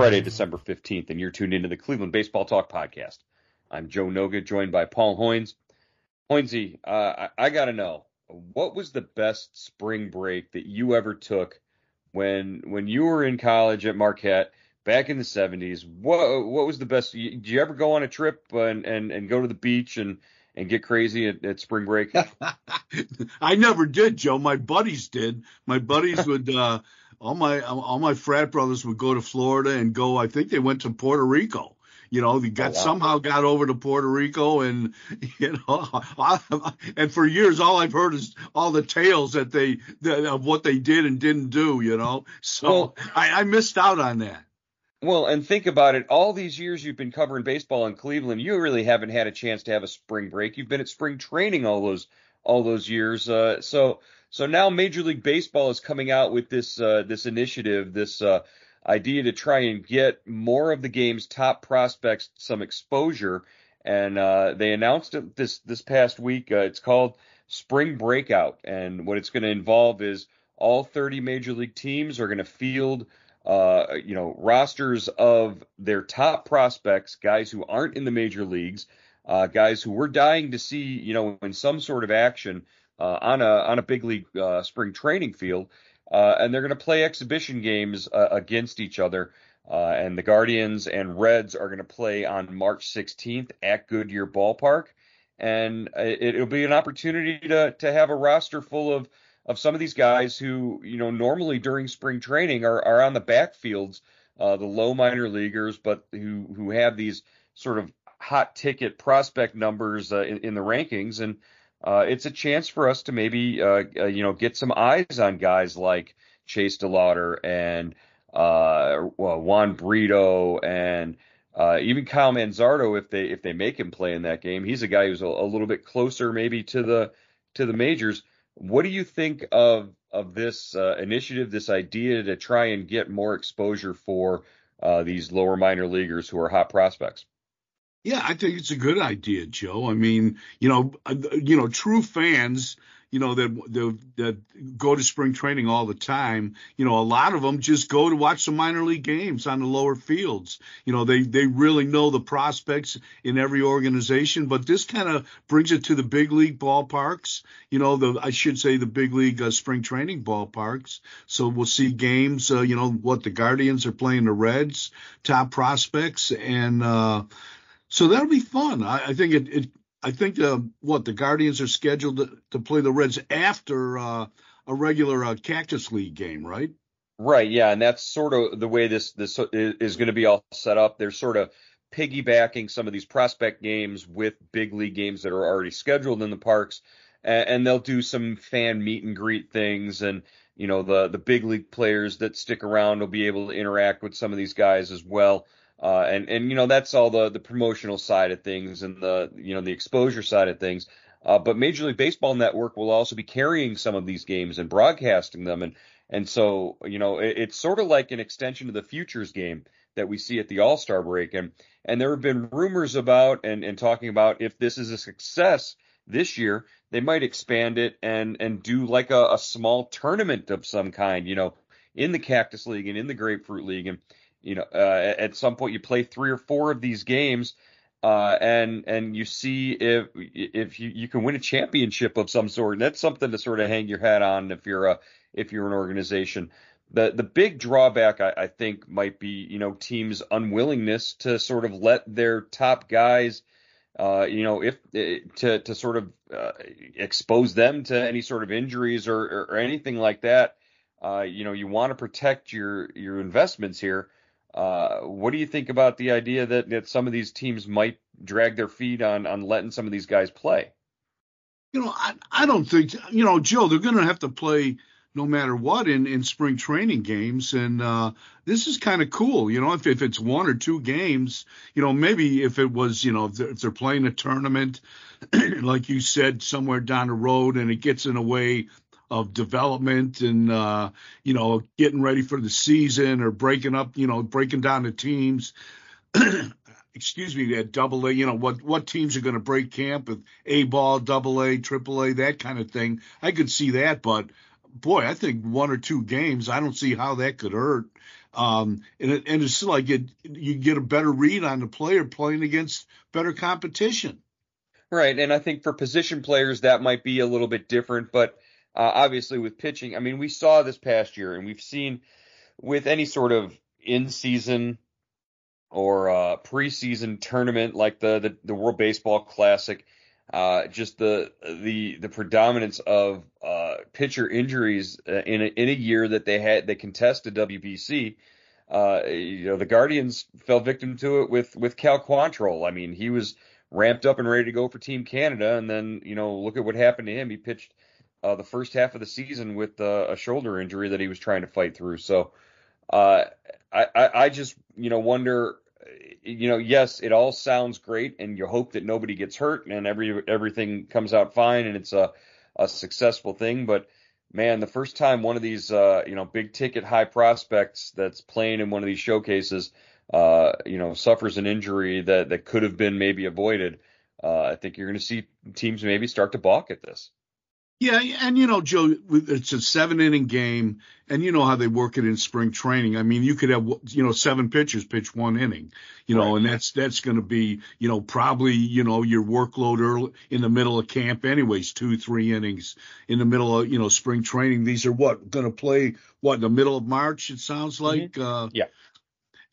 Friday, December 15th, and you're tuned into the Cleveland Baseball Talk podcast. I'm Joe Noga, joined by Paul Hoynes. Hoynesy, uh, I, I got to know, what was the best spring break that you ever took when when you were in college at Marquette back in the 70s? What what was the best? Did you ever go on a trip and and, and go to the beach and and get crazy at, at spring break? I never did, Joe. My buddies did. My buddies would. Uh, all my all my frat brothers would go to Florida and go. I think they went to Puerto Rico. You know, they got oh, wow. somehow got over to Puerto Rico, and you know, and for years all I've heard is all the tales that they that, of what they did and didn't do. You know, so well, I, I missed out on that. Well, and think about it. All these years you've been covering baseball in Cleveland, you really haven't had a chance to have a spring break. You've been at spring training all those all those years. Uh, so so now Major League Baseball is coming out with this uh, this initiative, this uh, idea to try and get more of the game's top prospects some exposure. And uh, they announced it this this past week. Uh, it's called Spring Breakout, and what it's going to involve is all 30 major league teams are going to field uh, you know rosters of their top prospects, guys who aren't in the major leagues, uh, guys who we're dying to see, you know, in some sort of action uh, on a on a big league uh, spring training field, uh, and they're going to play exhibition games uh, against each other. Uh, and the Guardians and Reds are going to play on March 16th at Goodyear Ballpark, and it, will be an opportunity to to have a roster full of of some of these guys who you know normally during spring training are are on the backfields, uh, the low minor leaguers, but who who have these sort of hot ticket prospect numbers in, in the rankings and uh, it's a chance for us to maybe uh, uh, you know get some eyes on guys like Chase DeLauter and uh, Juan Brito and uh, even Kyle Manzardo if they if they make him play in that game. He's a guy who's a, a, little bit closer maybe to the to the majors. What do you think of of this uh, initiative, this idea to try and get more exposure for these lower minor leaguers who are hot prospects? Yeah, I think it's a good idea, Joe. I mean, you know, uh, you know, true fans, you know, that that, that go to spring training all the time, you know, a lot of them just go to watch the minor league games on the lower fields. You know, they they really know the prospects in every organization, but this kind of brings it to the big league ballparks. You know, the I should say the big league uh, spring training ballparks. So we'll see games. Uh, you know, what the Guardians are playing the Reds, top prospects, and uh, so that'll be fun. I, I think it, it. I think uh, what the Guardians are scheduled to, to play the Reds after uh, a regular uh, Cactus League game, right? Right. Yeah, and that's sort of the way this this is going to be all set up. They're sort of piggybacking some of these prospect games with big league games that are already scheduled in the parks, and, and they'll do some fan meet and greet things, and you know the the big league players that stick around will be able to interact with some of these guys as well. Uh, and and you know that's all the the promotional side of things and the you know the exposure side of things. Uh, but Major League Baseball Network will also be carrying some of these games and broadcasting them, and and so you know it, it's sort of like an extension of the futures game that we see at the All Star break, and and there have been rumors about and and talking about if this is a success this year, they might expand it and and do like a, a small tournament of some kind, you know, in the Cactus League and in the Grapefruit League, and you know, uh, at some point you play three or four of these games, uh, and and you see if if you, you can win a championship of some sort. And that's something to sort of hang your hat on if you're a if you're an organization. The the big drawback I, I think might be you know teams' unwillingness to sort of let their top guys. Uh, you know, if eh, to to sort of uh, expose them to any sort of injuries or, or, or anything like that. Uh, you know, you want to protect your your investments here. Uh, what do you think about the idea that, that some of these teams might drag their feet on on letting some of these guys play? You know, I, I don't think you know, Joe. They're going to have to play no matter what in, in spring training games, and uh, this is kind of cool. You know, if if it's one or two games, you know, maybe if it was, you know, if they're, if they're playing a tournament, like you said, somewhere down the road, and it gets in a way of development and uh, you know getting ready for the season or breaking up, you know, breaking down the teams. excuse me, at double A, you know, what what teams are going to break camp with A ball, double A, triple A, that kind of thing. I could see that, but boy, I think one or two games, I don't see how that could hurt. Um, and, it, and it's like it, you get a better read on the player playing against better competition. Right, and I think for position players that might be a little bit different, but uh, obviously with pitching, I mean, we saw this past year, and we've seen with any sort of in-season or uh, preseason tournament like the, the the World Baseball Classic, uh, just the the the predominance of uh, pitcher injuries uh, in a, in a year that they had they contested WBC. Uh, you know, the Guardians fell victim to it with with Cal Quantrill. I mean, he was ramped up and ready to go for Team Canada. And then, you know, look at what happened to him. He pitched uh, the first half of the season with uh, a shoulder injury that he was trying to fight through. So uh, I, I, I just, you know, wonder, you know, yes, it all sounds great, and you hope that nobody gets hurt and every everything comes out fine and it's a, a successful thing. But man, the first time one of these, uh, you know, big ticket high prospects that's playing in one of these showcases uh, you know, suffers an injury that that could have been maybe avoided, uh, I think you're going to see teams maybe start to balk at this. Yeah, and you know, Joe, it's a seven inning game, and you know how they work it in spring training. I mean, you could have you know seven pitchers pitch one inning, you know, right. and that's that's going to be you know probably you know your workload early in the middle of camp, anyways, two three innings in the middle of you know spring training. These are what going to play what in the middle of March? It sounds mm-hmm. like. Mm-hmm. Uh, yeah.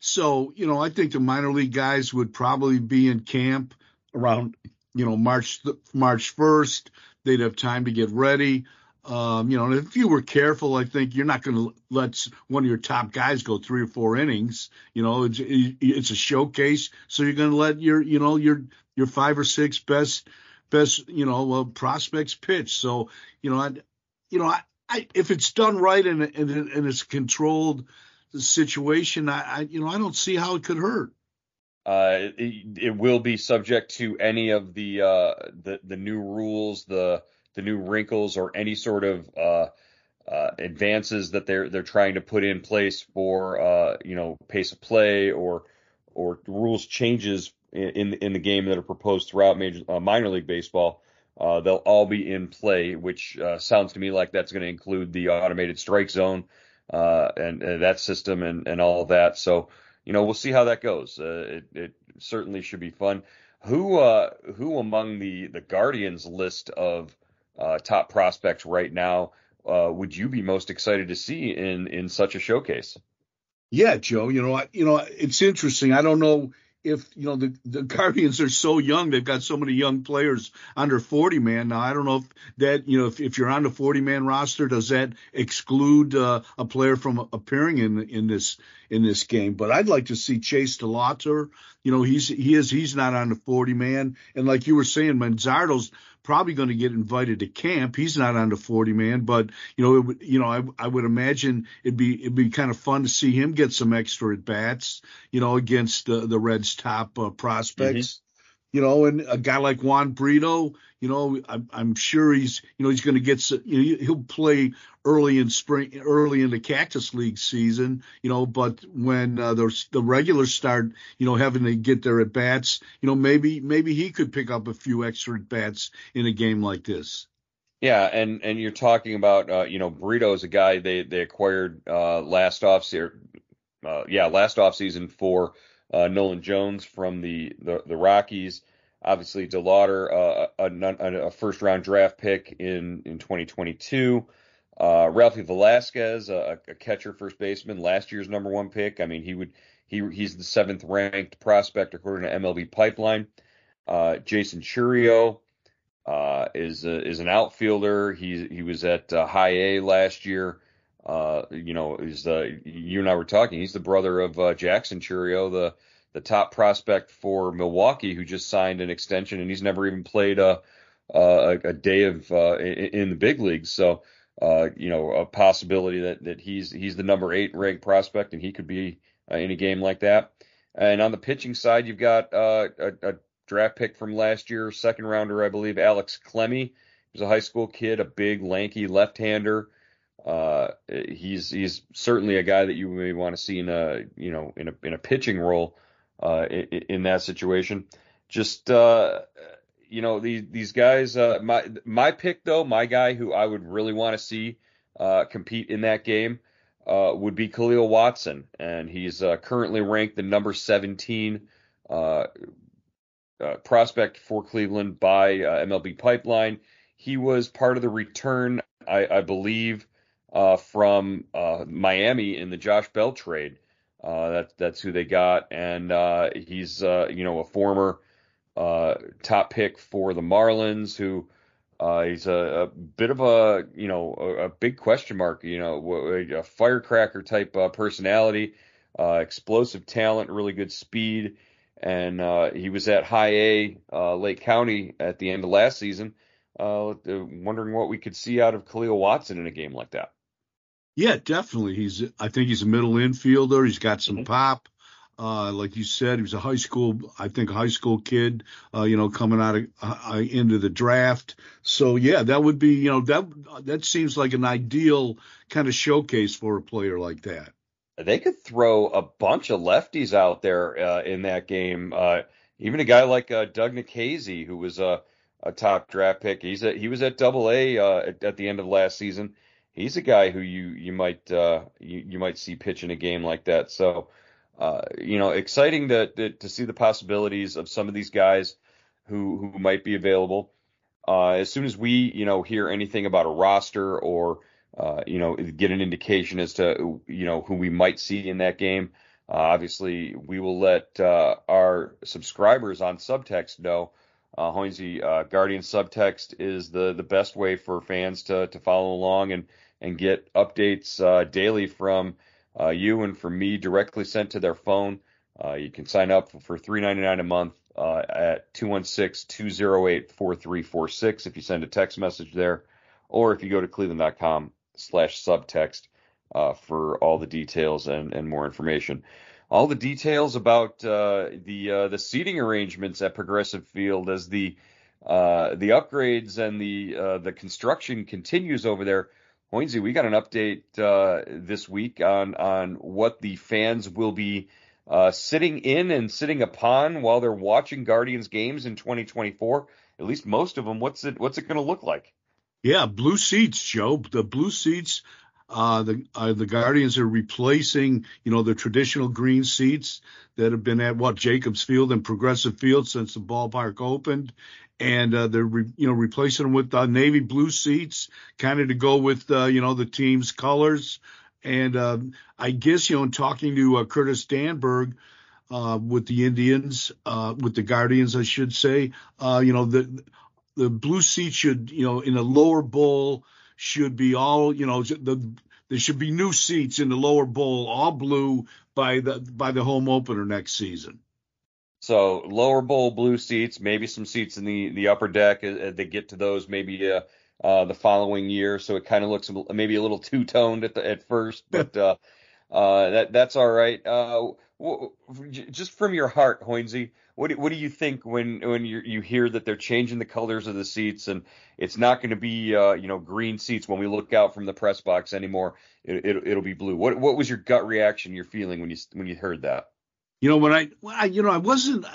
So, you know, I think the minor league guys would probably be in camp around, you know, March March 1st. They'd have time to get ready. Um, you know, if you were careful, I think you're not going to let one of your top guys go three or four innings. You know, it's it's a showcase, so you're going to let your, you know, your your five or six best best, you know, uh, prospects pitch. So, you know, I, you know, I, I if it's done right and and, and it's controlled situation, I, I you know I don't see how it could hurt. Uh, it, it, will be subject to any of the uh, the the new rules, the the new wrinkles, or any sort of uh, uh, advances that they're they're trying to put in place for uh, you know pace of play or or rules changes in in the game that are proposed throughout major minor league baseball. They'll all be in play, which sounds to me like that's going to include the automated strike zone, and, and, that system and, and all of that. So, you know, we'll see how that goes. Uh, it, it, certainly should be fun. Who uh, who among the the Guardians list of uh, top prospects right now uh, would you be most excited to see in in such a showcase? Yeah, Joe. You know, I, you know, it's interesting. I don't know if you know the the Guardians are so young, they've got so many young players under 40 man. Now I don't know if that you know if, if you're on the 40 man roster, does that exclude uh, a player from appearing in in this in this game? But I'd like to see Chase DeLauter. You know he's he is he's not on the 40 man, and like you were saying, Manzardo's probably going to get invited to camp. He's not on the 40 man, but you know, it would, you know, I, I would imagine it'd be it'd be kind of fun to see him get some extra at bats, you know, against uh, the Reds' top uh, prospects. Mm-hmm you know, and a guy like Juan Brito, you know, I'm, I'm sure he's, you know, he's going to get, you know, he'll play early in spring, early in the Cactus League season, you know, but when uh, the the regulars start, you know, having to get their at bats, you know, maybe maybe he could pick up a few extra at bats in a game like this. Yeah, and and you're talking about, uh, you know, Brito is a guy they they acquired uh, last off uh, yeah, last off season for uh, Nolan Jones from the, the, the Rockies. Obviously, DeLauter, uh, a, a, first round draft pick in, in 2022. Uh, Ralphy Velazquez, a, a, catcher, first baseman, last year's number one pick. I mean, he would he he's the seventh ranked prospect according to MLB Pipeline. Uh, Jason Chourio uh, is a, is an outfielder. He he was at uh, High A last year. Uh, you know, is the you and I were talking. He's the brother of uh, Jackson Chourio, the the top prospect for Milwaukee, who just signed an extension, and he's never even played a a, a day of uh, in, the big leagues. So, uh, you know, a possibility that that he's he's the number eight ranked prospect, and he could be uh, in a game like that. And on the pitching side, you've got uh, a, a draft pick from last year, second rounder, I believe, Alex Clemmey. He's a high school kid, a big, lanky left-hander. Uh, he's he's certainly a guy that you may want to see in a you know in a in a pitching role uh, in, in, that situation. Just uh, you know these these guys. Uh, my my pick though, my guy who I would really want to see uh, compete in that game uh, would be Kahlil Watson, and he's uh, currently ranked the number 17 uh, uh, prospect for Cleveland by MLB Pipeline. He was part of the return, I, I believe, from Miami in the Josh Bell trade. That, that's who they got, and uh, he's uh, you know a former top pick for the Marlins who. Uh, he's a, a, bit of a, you know, a, a, big question mark. You know, a firecracker type uh, personality, uh, explosive talent, really good speed, and uh, he was at High A uh, Lake County at the end of last season. Uh, wondering what we could see out of Kahlil Watson in a game like that. Yeah, definitely. He's, I think he's a middle infielder. He's got some mm-hmm. pop. Uh, like you said, he was a high school, I think, high school kid, uh, you know, coming out of uh, into the draft. So yeah, that would be, you know, that that seems like an ideal kind of showcase for a player like that. They could throw a bunch of lefties out there uh, in that game. Uh, even a guy like uh, Doug Nikhazy, who was a, a top draft pick, he's a, he was at Double A at, at, the end of last season. He's a guy who you you might you, you might see pitch in a game like that. So uh, you know, exciting to, to, to see the possibilities of some of these guys who who might be available. Uh, as soon as we you know hear anything about a roster or uh, you know get an indication as to you know who we might see in that game, uh, obviously we will let uh, our subscribers on Subtext know. Uh, Hoynesy, uh, Guardian Subtext is the the best way for fans to to follow along and and get updates uh, daily from uh, you and from me directly sent to their phone. Uh, you can sign up for $3.99 a month uh, at 216-208-4346 if you send a text message there, or if you go to cleveland.com slash subtext uh, for all the details and, and more information. All the details about uh, the uh, the seating arrangements at Progressive Field as the the upgrades and the the construction continues over there Hoynesy, we got an update uh, this week on on what the fans will be uh, sitting in and sitting upon while they're watching Guardians games in 2024. At least most of them. What's it What's it going to look like? Yeah, blue seats, Joe. The blue seats. Uh, the uh, the Guardians are replacing, you know, the traditional green seats that have been at what Jacobs Field and Progressive Field since the ballpark opened, and uh, they're re, you know replacing them with uh, navy blue seats, kind of to go with uh, you know the team's colors. And uh, I guess you know, in talking to Curtis Danburg with the Indians, with the Guardians, I should say, you know the the blue seat should you know in a lower bowl should be all you know the there should be new seats in the lower bowl, all blue by the by the home opener next season. So lower bowl blue seats, maybe some seats in the the upper deck. Uh, they get to those maybe uh, uh, the following year. So it kind of looks maybe a little two toned at the, at first, but uh, uh, that that's all right. Uh, just from your heart, Hoynesy, what do, what do you think when when you you hear that they're changing the colors of the seats and it's not going to be uh, you know green seats when we look out from the press box anymore? It, it, it'll be blue. What what was your gut reaction, your feeling when you when you heard that? You know, when I, when I, you know, I wasn't,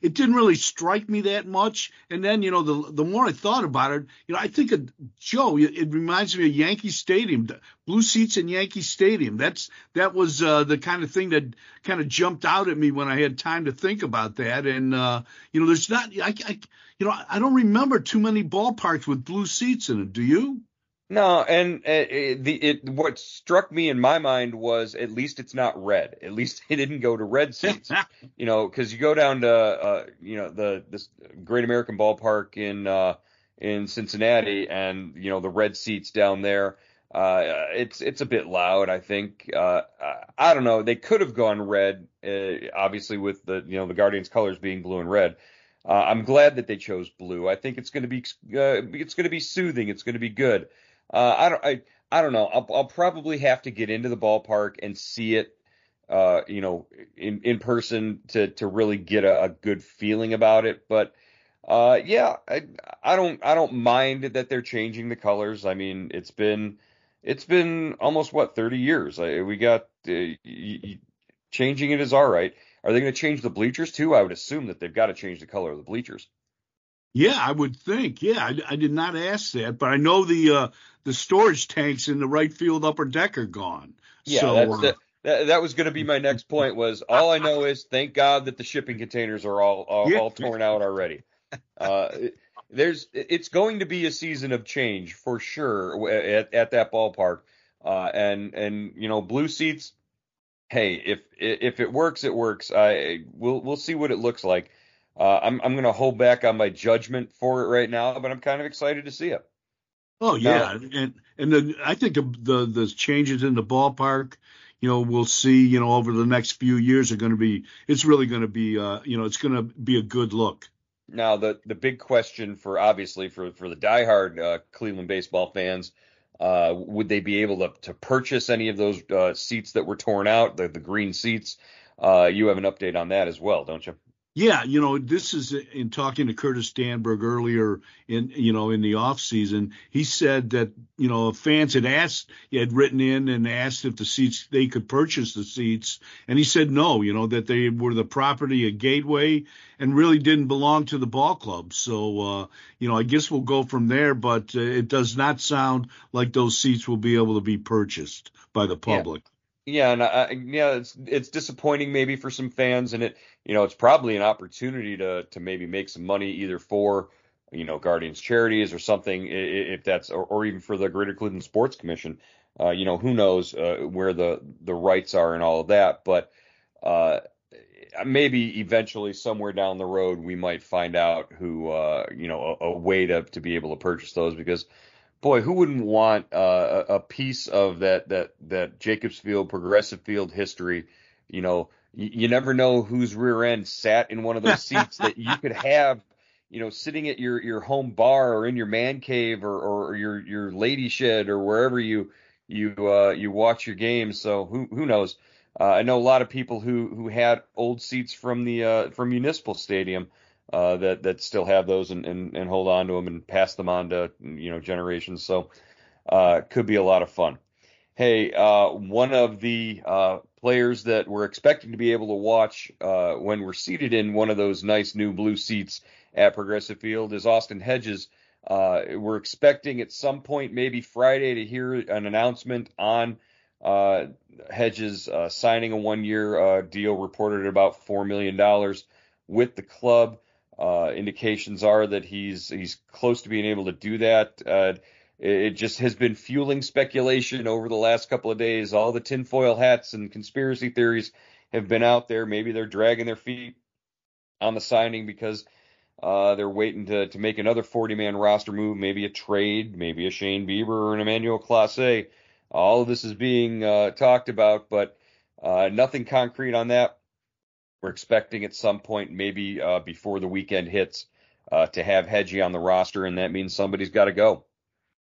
it didn't really strike me that much. And then, you know, the the more I thought about it, you know, I think of Joe, it, it reminds me of Yankee Stadium, blue seats in Yankee Stadium. That's, that was uh, the kind of thing that kind of jumped out at me when I had time to think about that. And, uh, you know, there's not, I, I, you know, I don't remember too many ballparks with blue seats in it. Do you? No, and uh, it, the it what struck me in my mind was at least it's not red. At least it didn't go to red seats. you know, because you go down to uh, you know the this Great American Ballpark in uh, in Cincinnati, and you know the red seats down there. Uh, it's it's a bit loud. I think. Uh, I don't know. They could have gone red, uh, obviously with the you know the Guardians colors being blue and red. Uh, I'm glad that they chose blue. I think it's going to be uh, it's going to be soothing. It's going to be good. Uh, I don't I I don't know. I'll, I'll probably have to get into the ballpark and see it, uh, you know, in in person to to really get a, a good feeling about it. But uh, yeah, I I don't I don't mind that they're changing the colors. I mean, it's been it's been almost what 30 years. I, we got uh, y- y- changing it is all right. Are they going to change the bleachers too? I would assume that they've got to change the color of the bleachers. Yeah, I would think. Yeah, I, I did not ask that, but I know the uh, the storage tanks in the right field upper deck are gone. Yeah, so, that's uh, the, that, that was going to be my next point. Was all I know is thank God that the shipping containers are all all, yeah. all torn out already. Uh, there's it's going to be a season of change for sure at, at that ballpark. Uh, and and you know blue seats. Hey, if if it works, it works. I we'll we'll see what it looks like. Uh, I'm I'm going to hold back on my judgment for it right now, but I'm kind of excited to see it. Oh yeah, now, and and the, I think the, the the changes in the ballpark, you know, we'll see, you know, over the next few years are going to be. It's really going to be, uh, you know, it's going to be a good look. Now the the big question for obviously for for the diehard uh, Cleveland baseball fans, uh, would they be able to to purchase any of those uh, seats that were torn out, the the green seats? Uh, you have an update on that as well, don't you? Yeah, you know, this is in talking to Curtis Danburg earlier in you know in the off season. He said that you know fans had asked, he had written in and asked if the seats they could purchase the seats, and he said no. You know that they were the property of Gateway and really didn't belong to the ball club. So uh, you know, I guess we'll go from there. But uh, it does not sound like those seats will be able to be purchased by the public. Yeah. Yeah, and I, yeah, it's it's disappointing maybe for some fans, and it you know it's probably an opportunity to to maybe make some money either for you know Guardians charities or something if that's or, or even for the Greater Cleveland Sports Commission. Uh, you know who knows uh, where the the rights are and all of that, but uh, maybe eventually somewhere down the road we might find out who uh, you know a, a way to to be able to purchase those because boy, who wouldn't want uh, a piece of that that that Jacobs Field, Progressive Field history? You know, you, you never know whose rear end sat in one of those seats that you could have. You know, sitting at your your home bar or in your man cave or or your your lady shed or wherever you you uh, you watch your games. So who who knows? Uh, I know a lot of people who who had old seats from the uh, from Municipal Stadium uh, that that still have those and, and, and hold on to them and pass them on to you know generations. So uh, could be a lot of fun. Hey, uh, one of the uh, players that we're expecting to be able to watch uh, when we're seated in one of those nice new blue seats at Progressive Field is Austin Hedges. Uh, we're expecting at some point, maybe Friday, to hear an announcement on Hedges signing a one-year deal, reported at about four million dollars with the club. Uh, indications are that he's he's close to being able to do that. Uh, it just has been fueling speculation over the last couple of days. All the tinfoil hats and conspiracy theories have been out there. Maybe they're dragging their feet on the signing because uh, they're waiting to to make another 40 man roster move, maybe a trade, maybe a Shane Bieber or an Emmanuel Clase. All of this is being uh, talked about, but uh, nothing concrete on that. We're expecting at some point, maybe uh, before the weekend hits, uh, to have Hedgie on the roster, and that means somebody's got to go.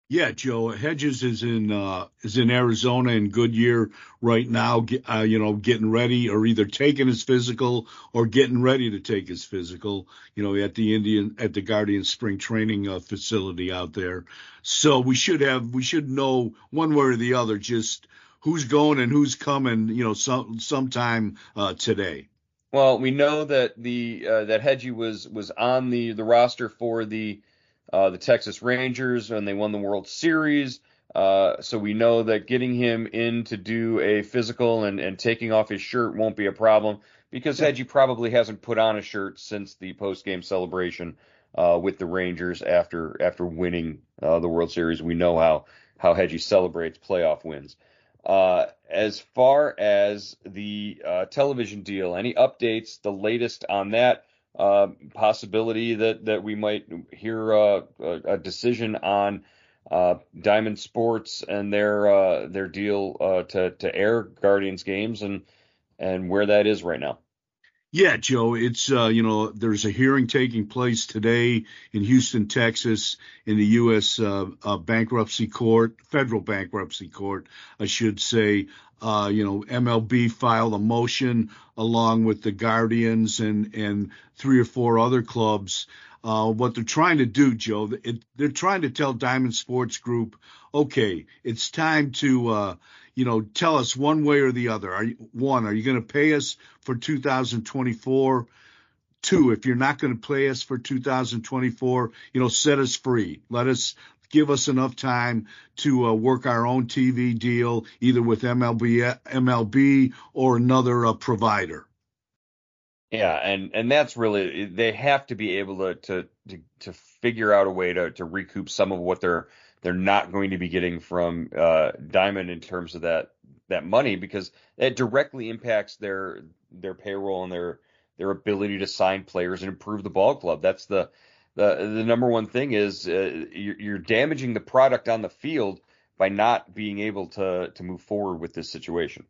Yeah, Joe Hedges is in uh, is in Arizona in Goodyear right now. Uh, you know, getting ready or either taking his physical or getting ready to take his physical. You know, at the Indian at the Guardian Spring Training uh, facility out there. So we should have we should know one way or the other just who's going and who's coming. You know, some sometime uh, today. Well, we know that the uh, that Hedgie was was on the the roster for the uh, the Texas Rangers and they won the World Series. Uh, so we know that getting him in to do a physical and, and taking off his shirt won't be a problem because Hedgie probably hasn't put on a shirt since the post game celebration uh, with the Rangers after after winning uh, the World Series. We know how how Hedgie celebrates playoff wins. Uh, as far as the uh, television deal, any updates, the latest on that uh, possibility that, that we might hear uh, a, a decision on uh, Diamond Sports and their uh, their deal to to air Guardians games and and where that is right now. Yeah, Joe, it's uh, you know there's a hearing taking place today in Houston, Texas, in the U.S. Uh, uh, bankruptcy court, federal bankruptcy court, I should say. Uh, you know, MLB filed a motion along with the Guardians and and three or four other clubs. Uh, what they're trying to do, Joe, it, they're trying to tell Diamond Sports Group, okay, it's time to uh, you know, tell us one way or the other. Are you, one, are you going to pay us for 2024? Two, if you're not going to pay us for 2024, you know, set us free. Let us give us enough time to uh, work our own TV deal, either with MLB, MLB or another uh, provider. Yeah, and and that's really they have to be able to to to, to figure out a way to to recoup some of what they're they're not going to be getting from uh, Diamond in terms of that that money because it directly impacts their their payroll and their their ability to sign players and improve the ball club. That's the the the number one thing is uh, you're, you're damaging the product on the field by not being able to to move forward with this situation.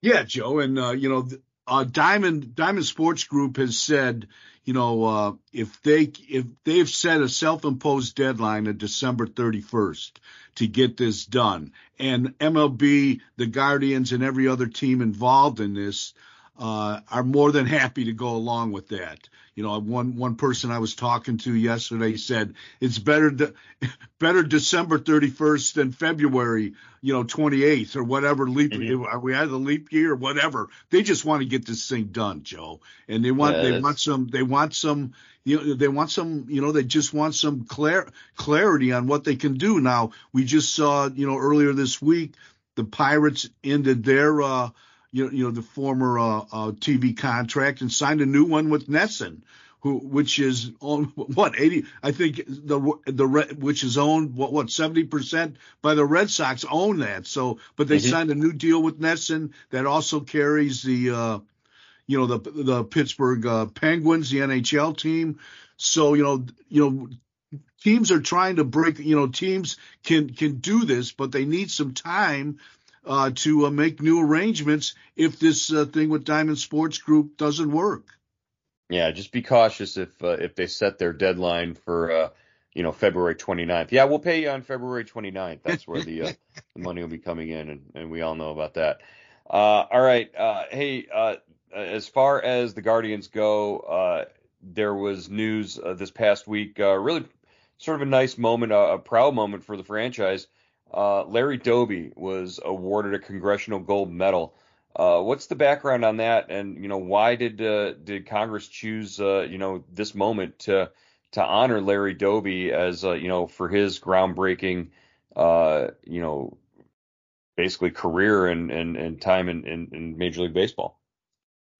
Yeah, Joe, and uh, you know, uh, Diamond Diamond Sports Group has said, you know, uh, if they if they've set a self-imposed deadline of December 31st to get this done, and MLB, the Guardians, and every other team involved in this uh, are more than happy to go along with that. You know, one one person I was talking to yesterday said it's better de- better December 31st than February, you know, 28th or whatever leap. Mm-hmm. Are we out of the leap year or whatever? They just want to get this thing done, Joe, and they want yeah, they want some they want some you know they want some you know they just want some clar- clarity on what they can do. Now we just saw you know earlier this week the Pirates ended their uh you know, you know the former uh, uh, TV contract and signed a new one with NESN, who which is on what 80 I think the the which is owned what what 70 percent by the Red Sox own that. So, but they mm-hmm. signed a new deal with NESN that also carries the uh, you know the the Pittsburgh uh, Penguins, the NHL team. So you know you know teams are trying to break you know teams can can do this but they need some time uh, to uh, make new arrangements if this uh, thing with Diamond Sports Group doesn't work. Yeah, just be cautious if uh, if they set their deadline for uh, you know February 29th. Yeah, we'll pay you on February 29th. That's where the, uh, the money will be coming in, and, and we all know about that. all right, hey, as far as the Guardians go, there was news this past week, really sort of a nice moment, a proud moment for the franchise. Uh, Larry Doby was awarded a Congressional Gold Medal. Uh, what's the background on that, and you know why did uh, did Congress choose uh, you know this moment to to honor Larry Doby as uh, you know for his groundbreaking uh, you know basically career and and, and time in, in, in Major League Baseball?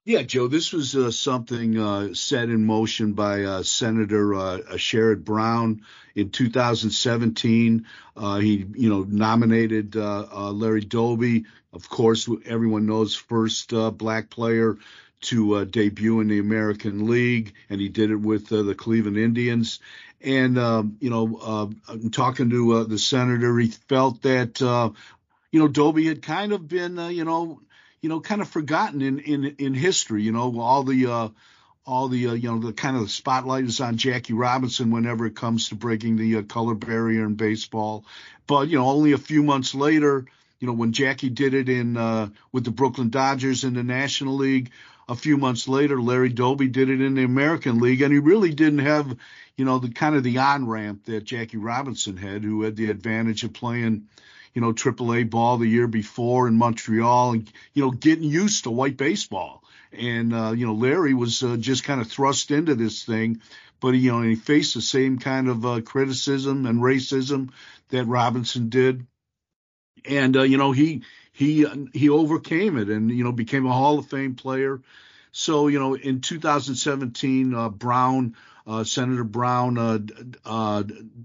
Yeah, Joe, this was uh, something uh, set in motion by uh, Senator uh, Sherrod Brown in 2017. Uh, he, you know, nominated uh, Larry Doby, of course, everyone knows first black player to debut in the American League, and he did it with the Cleveland Indians. And um, you know, talking to the senator, he felt that you know Doby had kind of been, you know you know, kind of forgotten in in in history. You know, all the uh, all the uh, you know the kind of spotlight is on Jackie Robinson whenever it comes to breaking the uh, color barrier in baseball. But you know, only a few months later, you know, when Jackie did it in uh, with the Brooklyn Dodgers in the National League, a few months later, Larry Doby did it in the American League, and he really didn't have, you know, the kind of the on ramp that Jackie Robinson had, who had the advantage of playing you know, AAA ball the year before in Montreal and, you know, getting used to white baseball. And, uh, you know, Larry was uh, just kind of thrust into this thing, but, you know, he faced the same kind of uh, criticism and racism that Robinson did. And, uh, you know, he, he, he overcame it and, you know, became a Hall of Fame player. So, you know, in 2017, uh, Brown, uh, Senator Brown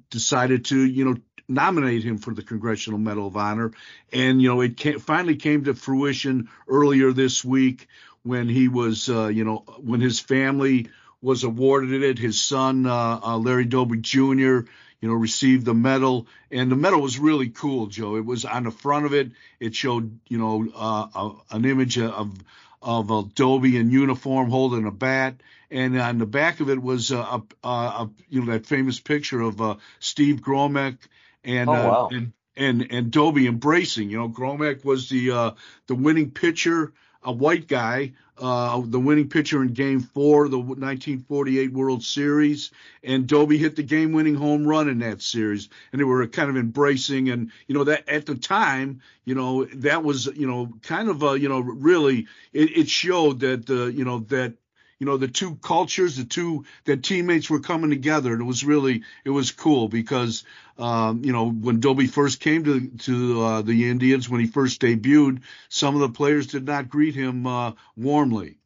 decided to, you know, nominate him for the Congressional Medal of Honor. And, you know, it came, finally came to fruition earlier this week when he was, uh, you know, when his family was awarded it. His son, uh, uh, Larry Doby Jr., you know, received the medal. And the medal was really cool, Joe. It was on the front of it. It showed, you know, uh, an image of, of a Doby in uniform holding a bat and on the back of it was a, a, a, you know that famous picture of uh, Steve Gromek and oh, uh, wow. uh, and and and Doby embracing. You know, Gromek was the uh, the winning pitcher, a white guy, uh, the winning pitcher in Game Four of the 1948 World Series, and Doby hit the game-winning home run in that series, and they were kind of embracing. And you know that at the time, you know that was you know kind of a you know really it, it showed that uh, you know that you know the two cultures, the two that teammates were coming together, and it was really it was cool because um, you know when Doby first came to to uh, the Indians when he first debuted, some of the players did not greet him uh, warmly.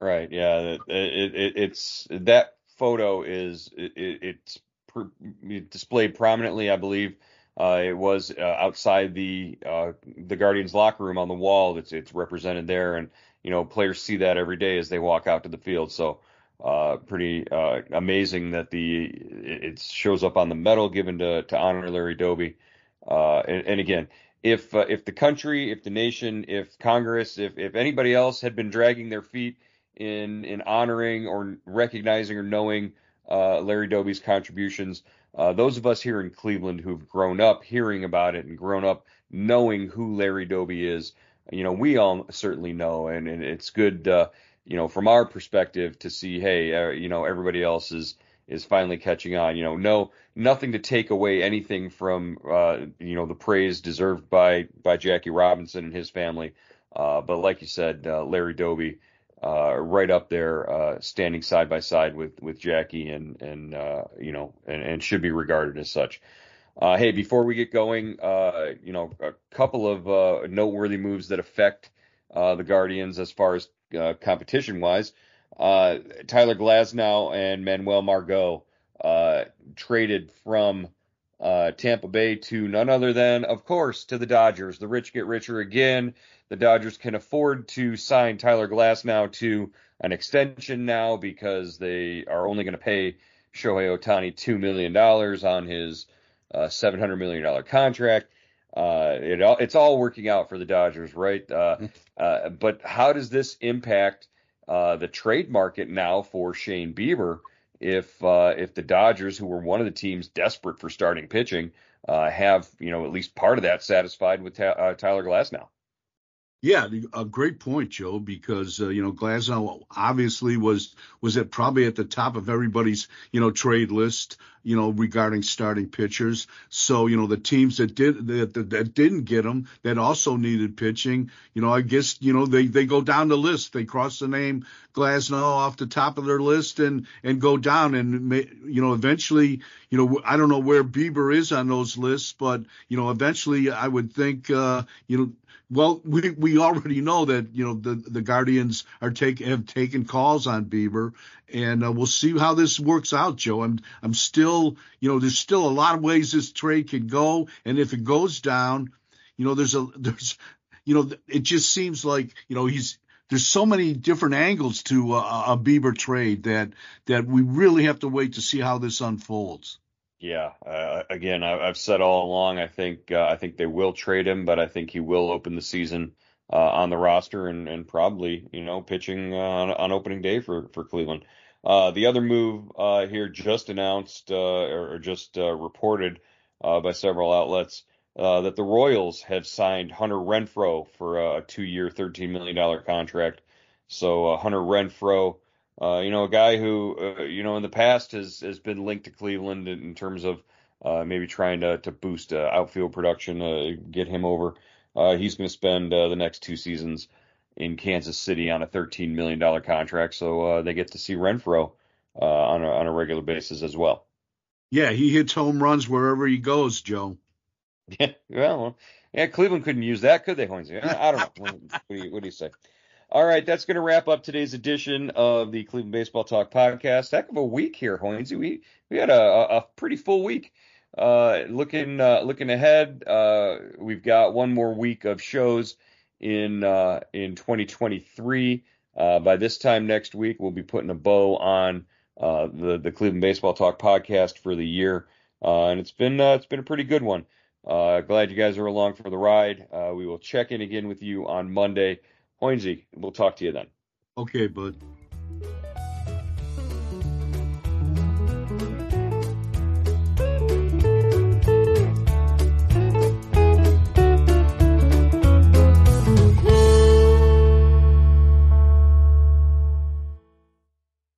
Right. Yeah. It, it, it's that photo is it, it's displayed prominently, I believe. Uh, it was uh, outside the uh, the Guardians locker room on the wall. It's it's represented there, and you know players see that every day as they walk out to the field. So uh, pretty uh, amazing that the it shows up on the medal given to to honor Larry Doby. Uh, and, and, again, if if the country, if the nation, if Congress, if if anybody else had been dragging their feet in in honoring or recognizing or knowing Larry Doby's contributions uh, those of us here in Cleveland who've grown up hearing about it and grown up knowing who Larry Doby is, you know, we all certainly know, and, and it's good, uh, you know, from our perspective to see, hey, uh, you know, everybody else is is finally catching on. You know, no, nothing to take away anything from, uh, you know, the praise deserved by by Jackie Robinson and his family. Uh, but like you said, uh, Larry Doby, uh, right up there, standing side by side with with Jackie, and and you know, and, and should be regarded as such. Uh, hey, before we get going, uh, you know, a couple of uh, noteworthy moves that affect the Guardians as far as competition wise. Tyler Glasnow and Manuel Margot traded from Tampa Bay to none other than, of course, to the Dodgers. The rich get richer again the Dodgers can afford to sign Tyler Glasnow to an extension now because they are only going to pay Shohei Ohtani $2 million on his uh, $700 million contract. Uh, it all, it's all working out for the Dodgers, right? Uh, uh, but how does this impact uh, the trade market now for Shane Bieber if uh, if the Dodgers, who were one of the teams desperate for starting pitching, have you know at least part of that satisfied with ta- Tyler Glasnow? Yeah, a great point, Joe. Because uh, you know Glasnow obviously was was at probably at the top of everybody's you know trade list. You know regarding starting pitchers. So you know the teams that did that, that, that didn't get them that also needed pitching. You know I guess you know they they go down the list. They cross the name Glasnow off the top of their list and and go down and you know eventually you know I don't know where Bieber is on those lists, but you know eventually I would think uh, you know well, we we already know that you know the the Guardians are take have taken calls on Bieber, and uh, we'll see how this works out, Joe. I'm I'm still you know there's still a lot of ways this trade could go, and if it goes down, you know there's a there's you know it just seems like you know he's there's so many different angles to a, a Bieber trade that that we really have to wait to see how this unfolds. Yeah, uh, again, I, have said all along. I think uh, I think they will trade him, but I think he will open the season uh, on the roster and, and probably you know pitching on, on opening day for for Cleveland. Uh, the other move uh, here just announced or, or, just reported by several outlets that the Royals have signed Hunter Renfroe for a two-year, thirteen million dollar contract. So Hunter Renfroe, uh, you know, a guy who, uh, you know, in the past has has been linked to Cleveland in, in terms of uh, maybe trying to to boost uh, outfield production, uh, get him over. Uh, he's going to spend the next two seasons in Kansas City on a 13 million dollar contract, so they get to see Renfroe on a on a regular basis as well. Yeah, he hits home runs wherever he goes, Joe. Yeah, well, yeah, Cleveland couldn't use that, could they, Hoynesy? I, don't know. what, do you, what do you say? All right, that's going to wrap up today's edition of the Cleveland Baseball Talk podcast. Heck of a week here, Hoynesy. We we had a, a pretty full week. Uh, looking uh, looking ahead, uh, we've got one more week of shows in uh, in 2023. Uh, by this time next week, we'll be putting a bow on uh, the the Cleveland Baseball Talk podcast for the year, and it's been it's been a pretty good one. glad you guys are along for the ride. we will check in again with you on Monday. Hoynesy, we'll talk to you then. Okay, bud.